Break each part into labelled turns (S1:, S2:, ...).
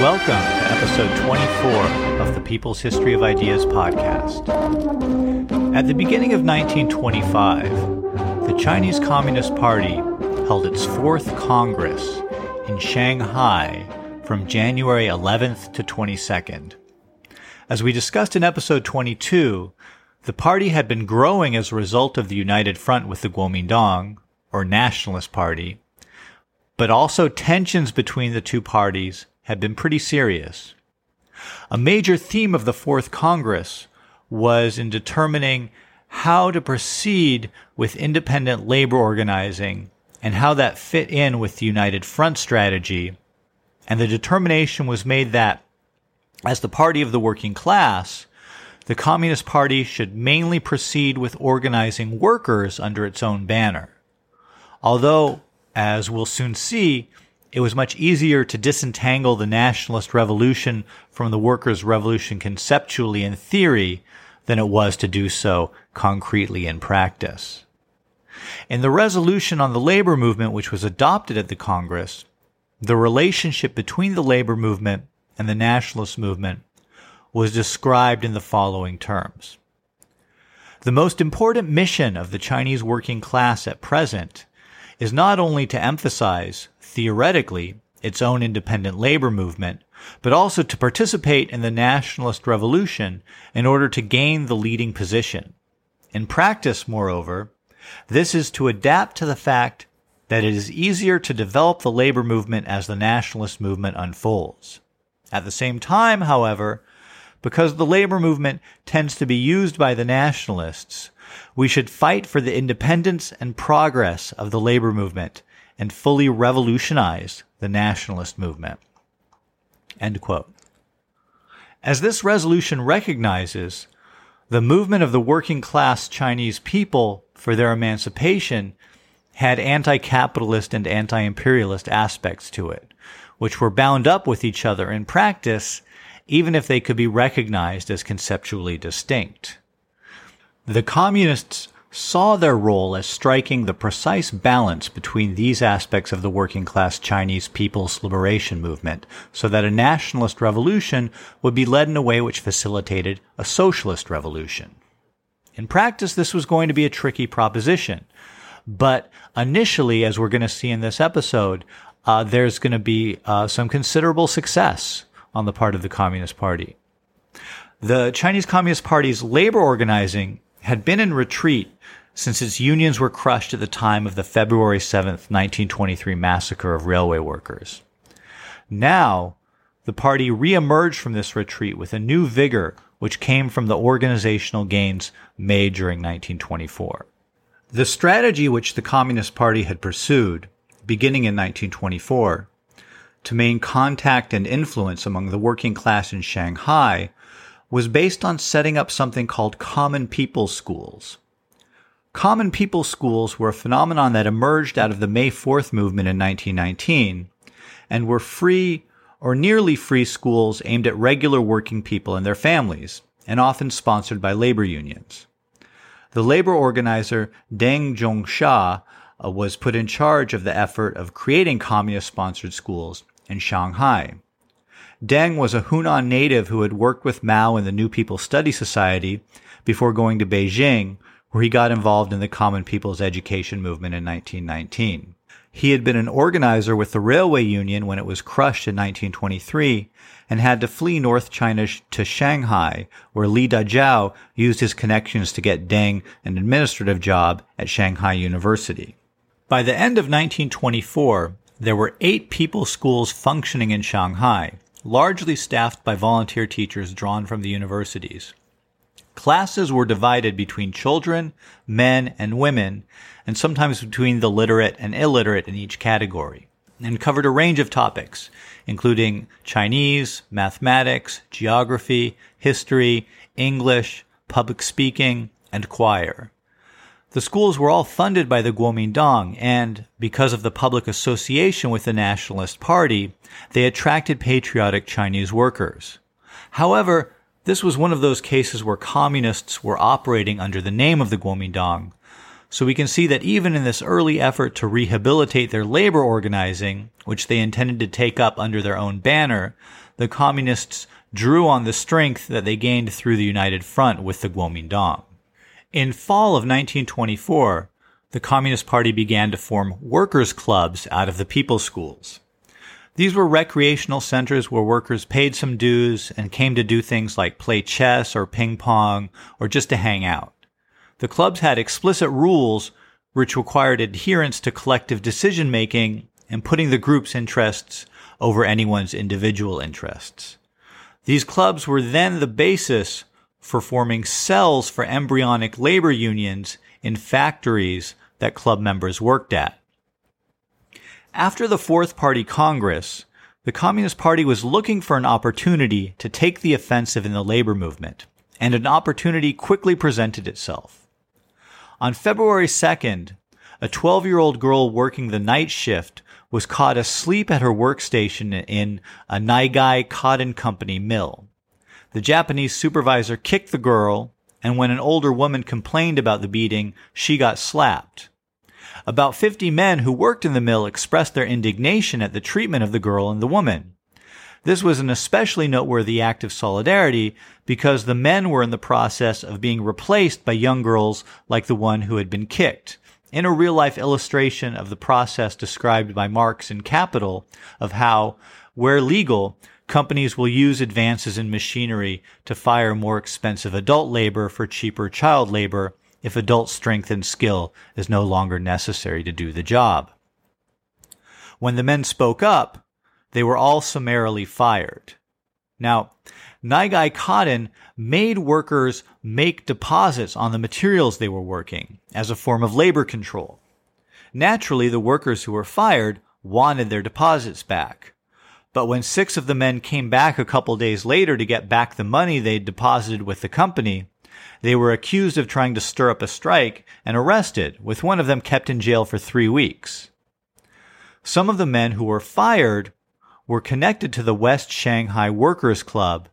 S1: Welcome to episode 24 of the People's History of Ideas podcast. At the beginning of 1925, the Chinese Communist Party held its fourth Congress in Shanghai from January 11th to 22nd. As we discussed in episode 22, the party had been growing as a result of the united front with the Kuomintang, or Nationalist Party, but also tensions between the two parties had been pretty serious. A major theme of the Fourth Congress was in determining how to proceed with independent labor organizing and how that fit in with the United Front strategy. And the determination was made that as the party of the working class, the Communist Party should mainly proceed with organizing workers under its own banner. Although, as we'll soon see, it was much easier to disentangle the nationalist revolution from the workers' revolution conceptually in theory than it was to do so concretely in practice. In the resolution on the labor movement, which was adopted at the Congress, the relationship between the labor movement and the nationalist movement was described in the following terms. The most important mission of the Chinese working class at present is not only to emphasize theoretically, its own independent labor movement, but also to participate in the nationalist revolution in order to gain the leading position. In practice, moreover, this is to adapt to the fact that it is easier to develop the labor movement as the nationalist movement unfolds. At the same time, however, because the labor movement tends to be used by the nationalists, we should fight for the independence and progress of the labor movement and fully revolutionized the nationalist movement. As this resolution recognizes, the movement of the working class Chinese people for their emancipation had anti-capitalist and anti-imperialist aspects to it, which were bound up with each other in practice, even if they could be recognized as conceptually distinct. The communists saw their role as striking the precise balance between these aspects of the working class Chinese people's liberation movement so that a nationalist revolution would be led in a way which facilitated a socialist revolution. In practice, this was going to be a tricky proposition. But initially, as we're going to see in this episode, uh, there's going to be uh, some considerable success on the part of the Communist Party. The Chinese Communist Party's labor organizing had been in retreat since its unions were crushed at the time of the February 7th, 1923 massacre of railway workers. Now, the party reemerged from this retreat with a new vigor which came from the organizational gains made during 1924. The strategy which the Communist Party had pursued, beginning in 1924, to maintain contact and influence among the working class in Shanghai was based on setting up something called common people schools. Common people schools were a phenomenon that emerged out of the May 4th movement in 1919 and were free or nearly free schools aimed at regular working people and their families, and often sponsored by labor unions. The labor organizer Deng Zhongxia uh, was put in charge of the effort of creating communist sponsored schools in Shanghai. Deng was a Hunan native who had worked with Mao in the New People Study Society before going to Beijing, where he got involved in the Common People's Education movement in 1919. He had been an organizer with the Railway Union when it was crushed in 1923 and had to flee North China to Shanghai, where Li Dazhao used his connections to get Deng an administrative job at Shanghai University. By the end of 1924, there were eight people schools functioning in Shanghai, largely staffed by volunteer teachers drawn from the universities. Classes were divided between children, men, and women, and sometimes between the literate and illiterate in each category, and covered a range of topics, including Chinese, mathematics, geography, history, English, public speaking, and choir. The schools were all funded by the Kuomintang, and because of the public association with the Nationalist Party, they attracted patriotic Chinese workers. However, this was one of those cases where communists were operating under the name of the Kuomintang. So we can see that even in this early effort to rehabilitate their labor organizing, which they intended to take up under their own banner, the communists drew on the strength that they gained through the United Front with the Kuomintang. In fall of 1924, the Communist Party began to form workers' clubs out of the people's schools. These were recreational centers where workers paid some dues and came to do things like play chess or ping pong or just to hang out. The clubs had explicit rules which required adherence to collective decision making and putting the group's interests over anyone's individual interests. These clubs were then the basis for forming cells for embryonic labor unions in factories that club members worked at. After the Fourth Party Congress, the Communist Party was looking for an opportunity to take the offensive in the labor movement, and an opportunity quickly presented itself. On February 2nd, a 12 year old girl working the night shift was caught asleep at her workstation in a Naigai Cotton Company mill. The Japanese supervisor kicked the girl, and when an older woman complained about the beating, she got slapped. About 50 men who worked in the mill expressed their indignation at the treatment of the girl and the woman. This was an especially noteworthy act of solidarity because the men were in the process of being replaced by young girls like the one who had been kicked. In a real life illustration of the process described by Marx in Capital of how, where legal, companies will use advances in machinery to fire more expensive adult labor for cheaper child labor if adult strength and skill is no longer necessary to do the job. When the men spoke up, they were all summarily fired. Now, Naigai Cotton made workers make deposits on the materials they were working as a form of labor control. Naturally, the workers who were fired wanted their deposits back. But when six of the men came back a couple days later to get back the money they'd deposited with the company, they were accused of trying to stir up a strike and arrested, with one of them kept in jail for three weeks. Some of the men who were fired were connected to the West Shanghai Workers Club,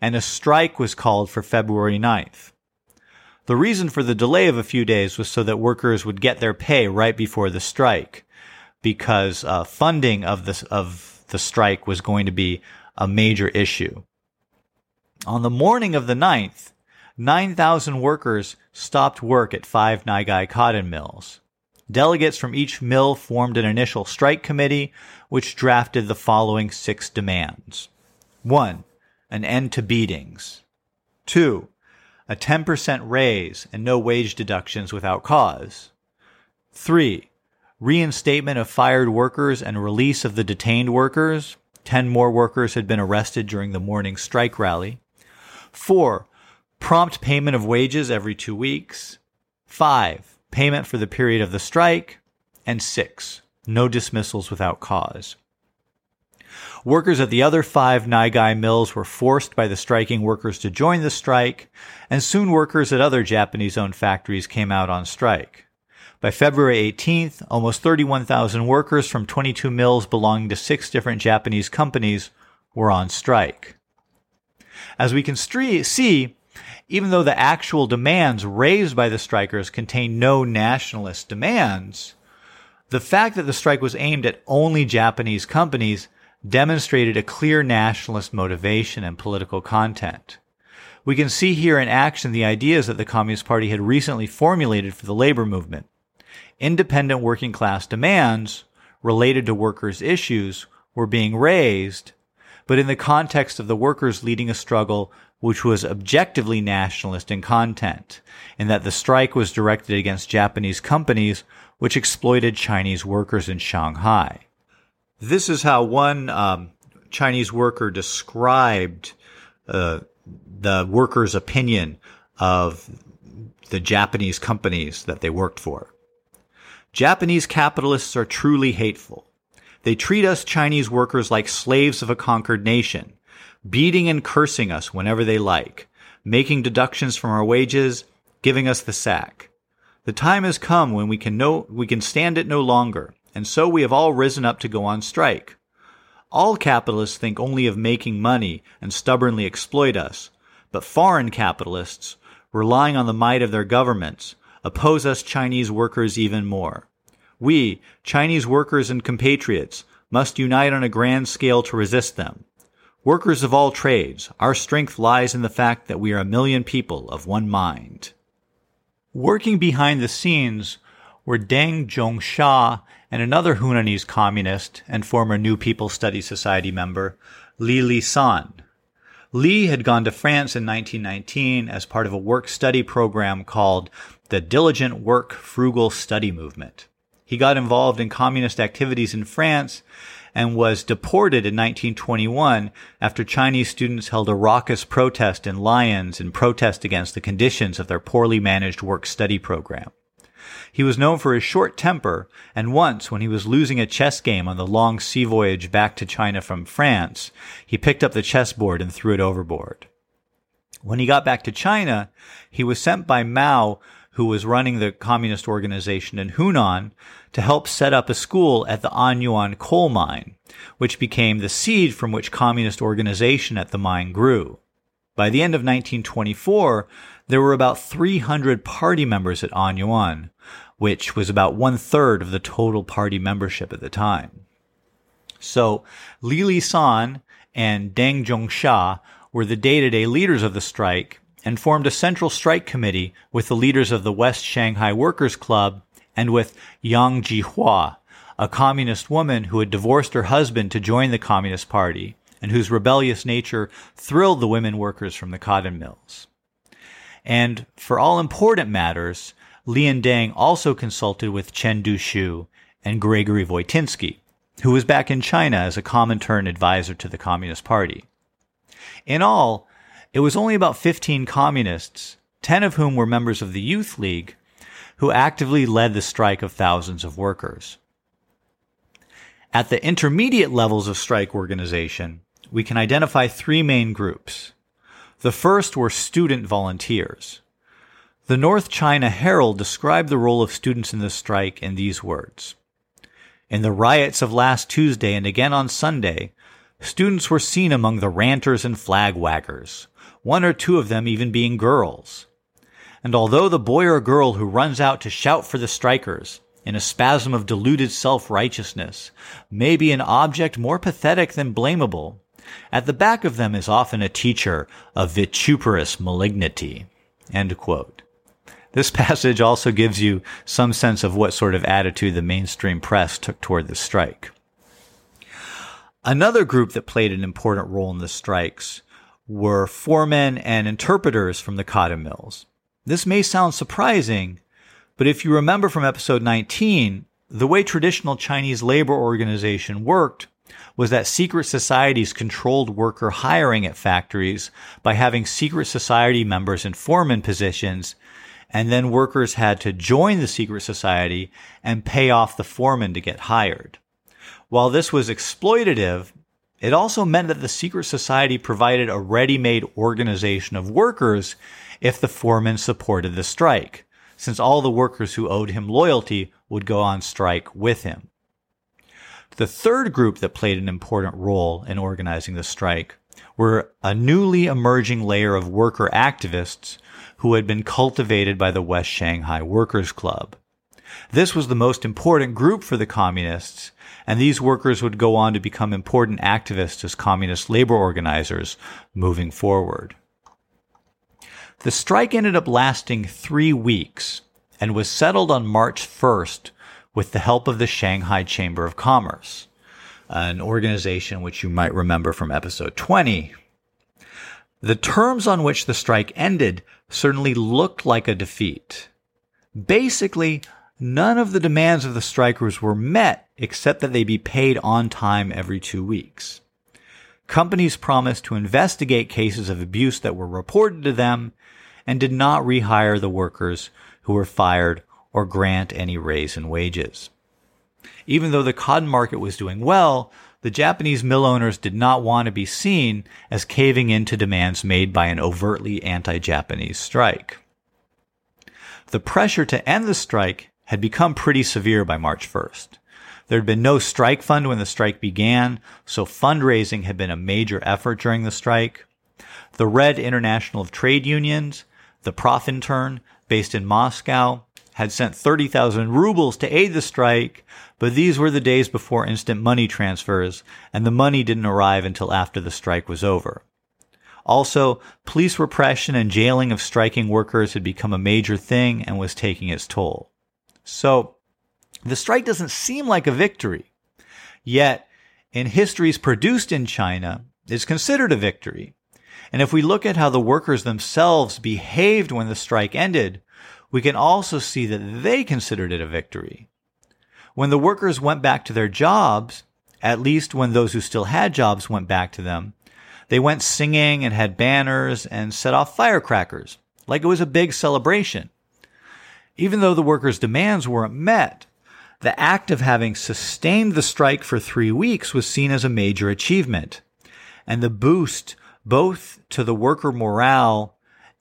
S1: and a strike was called for February 9th. The reason for the delay of a few days was so that workers would get their pay right before the strike, because uh, funding of the, of the strike was going to be a major issue. On the morning of the 9th, 9,000 workers stopped work at five Naigai cotton mills. Delegates from each mill formed an initial strike committee, which drafted the following six demands. 1. An end to beatings. 2. A 10% raise and no wage deductions without cause. 3. Reinstatement of fired workers and release of the detained workers. 10 more workers had been arrested during the morning strike rally. 4 prompt payment of wages every two weeks. Five, payment for the period of the strike. And six, no dismissals without cause. Workers at the other five Naigai mills were forced by the striking workers to join the strike, and soon workers at other Japanese owned factories came out on strike. By February 18th, almost 31,000 workers from 22 mills belonging to six different Japanese companies were on strike. As we can see, even though the actual demands raised by the strikers contained no nationalist demands, the fact that the strike was aimed at only Japanese companies demonstrated a clear nationalist motivation and political content. We can see here in action the ideas that the Communist Party had recently formulated for the labor movement. Independent working class demands related to workers' issues were being raised, but in the context of the workers leading a struggle which was objectively nationalist in content, and that the strike was directed against Japanese companies which exploited Chinese workers in Shanghai. This is how one um, Chinese worker described uh, the workers' opinion of the Japanese companies that they worked for. Japanese capitalists are truly hateful. They treat us Chinese workers like slaves of a conquered nation beating and cursing us whenever they like, making deductions from our wages, giving us the sack. The time has come when we can no, we can stand it no longer, and so we have all risen up to go on strike. All capitalists think only of making money and stubbornly exploit us, but foreign capitalists, relying on the might of their governments, oppose us Chinese workers even more. We, Chinese workers and compatriots, must unite on a grand scale to resist them. Workers of all trades, our strength lies in the fact that we are a million people of one mind. Working behind the scenes were Deng Zhongxia and another Hunanese communist and former New People Study Society member, Li Lisan. Li had gone to France in 1919 as part of a work study program called the Diligent Work Frugal Study Movement. He got involved in communist activities in France and was deported in 1921 after Chinese students held a raucous protest in Lyons in protest against the conditions of their poorly managed work study program. He was known for his short temper, and once, when he was losing a chess game on the long sea voyage back to China from France, he picked up the chessboard and threw it overboard. When he got back to China, he was sent by Mao, who was running the communist organization in Hunan, to help set up a school at the Anyuan coal mine, which became the seed from which communist organization at the mine grew. By the end of 1924, there were about 300 party members at Anyuan, which was about one third of the total party membership at the time. So Li Li San and Deng Zhongxia were the day-to-day leaders of the strike and formed a central strike committee with the leaders of the West Shanghai Workers Club and with Yang Zhihua, a communist woman who had divorced her husband to join the Communist Party and whose rebellious nature thrilled the women workers from the cotton mills. And for all important matters, Li and Deng also consulted with Chen Duxiu and Gregory Voitinsky, who was back in China as a Comintern advisor to the Communist Party. In all, it was only about 15 communists, 10 of whom were members of the Youth League, who actively led the strike of thousands of workers. At the intermediate levels of strike organization, we can identify three main groups. The first were student volunteers. The North China Herald described the role of students in the strike in these words. In the riots of last Tuesday and again on Sunday, students were seen among the ranters and flag waggers, one or two of them even being girls. And although the boy or girl who runs out to shout for the strikers, in a spasm of deluded self-righteousness, may be an object more pathetic than blamable, at the back of them is often a teacher of vituperous malignity. This passage also gives you some sense of what sort of attitude the mainstream press took toward the strike. Another group that played an important role in the strikes were foremen and interpreters from the cotton mills. This may sound surprising, but if you remember from episode 19, the way traditional Chinese labor organization worked was that secret societies controlled worker hiring at factories by having secret society members in foreman positions and then workers had to join the secret society and pay off the foreman to get hired. While this was exploitative, it also meant that the secret society provided a ready-made organization of workers if the foreman supported the strike, since all the workers who owed him loyalty would go on strike with him. The third group that played an important role in organizing the strike were a newly emerging layer of worker activists who had been cultivated by the West Shanghai Workers Club. This was the most important group for the communists, and these workers would go on to become important activists as communist labor organizers moving forward. The strike ended up lasting three weeks and was settled on March 1st with the help of the Shanghai Chamber of Commerce, an organization which you might remember from episode 20. The terms on which the strike ended certainly looked like a defeat. Basically, none of the demands of the strikers were met except that they be paid on time every two weeks. Companies promised to investigate cases of abuse that were reported to them and did not rehire the workers who were fired or grant any raise in wages. Even though the cotton market was doing well, the Japanese mill owners did not want to be seen as caving in to demands made by an overtly anti-Japanese strike. The pressure to end the strike had become pretty severe by March 1st. There had been no strike fund when the strike began, so fundraising had been a major effort during the strike. The Red International of Trade Unions, the Profintern, based in Moscow, had sent 30,000 rubles to aid the strike, but these were the days before instant money transfers, and the money didn't arrive until after the strike was over. Also, police repression and jailing of striking workers had become a major thing and was taking its toll. So, the strike doesn't seem like a victory. Yet, in histories produced in China, it's considered a victory. And if we look at how the workers themselves behaved when the strike ended, we can also see that they considered it a victory. When the workers went back to their jobs, at least when those who still had jobs went back to them, they went singing and had banners and set off firecrackers, like it was a big celebration. Even though the workers' demands weren't met, the act of having sustained the strike for three weeks was seen as a major achievement. And the boost both to the worker morale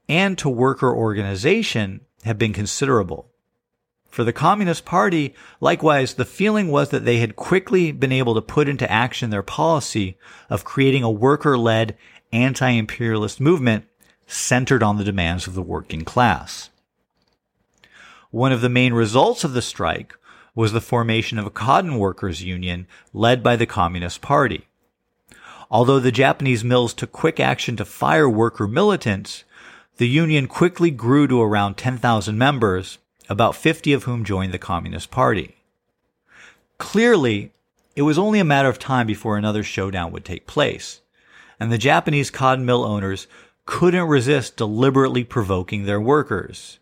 S1: and to worker organization had been considerable. For the Communist Party, likewise, the feeling was that they had quickly been able to put into action their policy of creating a worker-led anti-imperialist movement centered on the demands of the working class. One of the main results of the strike was the formation of a cotton workers union led by the Communist Party. Although the Japanese mills took quick action to fire worker militants, the union quickly grew to around 10,000 members, about 50 of whom joined the Communist Party. Clearly, it was only a matter of time before another showdown would take place, and the Japanese cotton mill owners couldn't resist deliberately provoking their workers.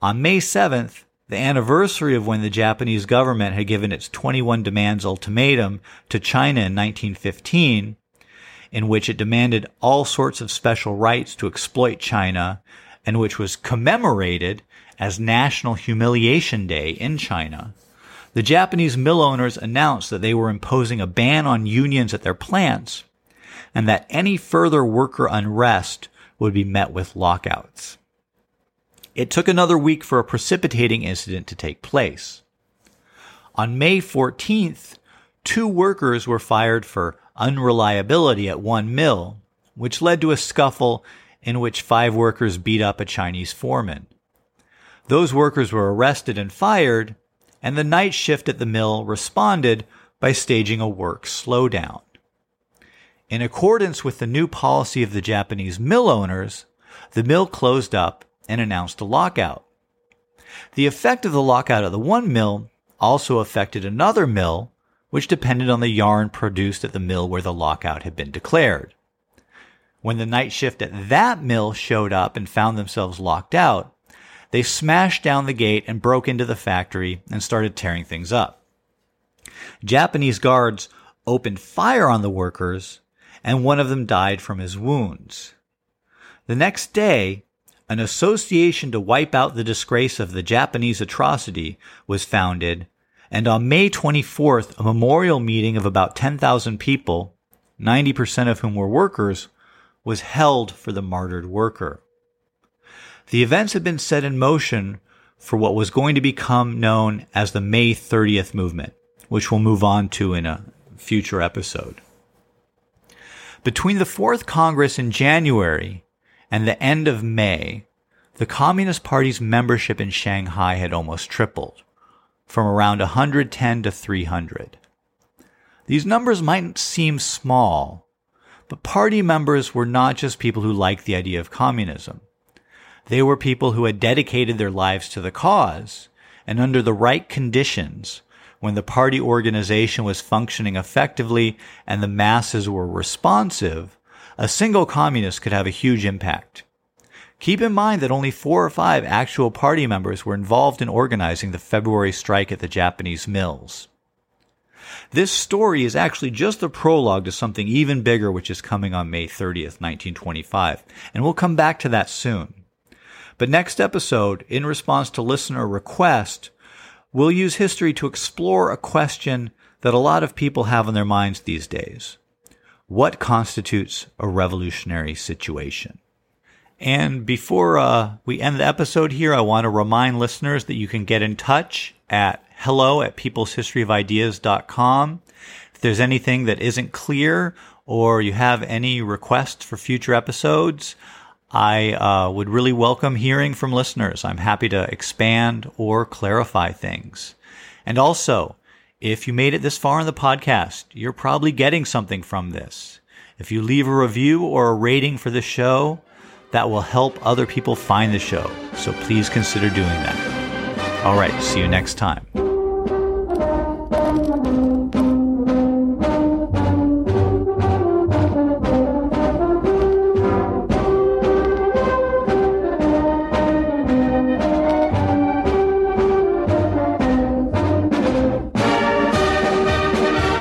S1: On May 7th, the anniversary of when the Japanese government had given its 21 demands ultimatum to China in 1915, in which it demanded all sorts of special rights to exploit China and which was commemorated as National Humiliation Day in China, the Japanese mill owners announced that they were imposing a ban on unions at their plants and that any further worker unrest would be met with lockouts. It took another week for a precipitating incident to take place. On May 14th, two workers were fired for unreliability at one mill, which led to a scuffle in which five workers beat up a Chinese foreman. Those workers were arrested and fired, and the night shift at the mill responded by staging a work slowdown. In accordance with the new policy of the Japanese mill owners, the mill closed up and announced a lockout. The effect of the lockout at the one mill also affected another mill, which depended on the yarn produced at the mill where the lockout had been declared. When the night shift at that mill showed up and found themselves locked out, they smashed down the gate and broke into the factory and started tearing things up. Japanese guards opened fire on the workers, and one of them died from his wounds. The next day, an association to wipe out the disgrace of the Japanese atrocity was founded, and on May 24th, a memorial meeting of about 10,000 people, 90% of whom were workers, was held for the martyred worker. The events had been set in motion for what was going to become known as the May 30th movement, which we'll move on to in a future episode. Between the Fourth Congress in January and the end of May, the Communist Party's membership in Shanghai had almost tripled, from around 110 to 300. These numbers might seem small, but party members were not just people who liked the idea of communism. They were people who had dedicated their lives to the cause, and under the right conditions, when the party organization was functioning effectively and the masses were responsive, a single communist could have a huge impact. Keep in mind that only four or five actual party members were involved in organizing the February strike at the Japanese mills. This story is actually just the prologue to something even bigger which is coming on May 30th, 1925, and we'll come back to that soon. But next episode, in response to listener request, we'll use history to explore a question that a lot of people have on their minds these days what constitutes a revolutionary situation? And before uh, we end the episode here, I want to remind listeners that you can get in touch at hello at people'shistoryofideas.com. If there's anything that isn't clear or you have any requests for future episodes, I uh, would really welcome hearing from listeners. I'm happy to expand or clarify things. And also, if you made it this far in the podcast, you're probably getting something from this. If you leave a review or a rating for the show, that will help other people find the show. So please consider doing that. All right, see you next time.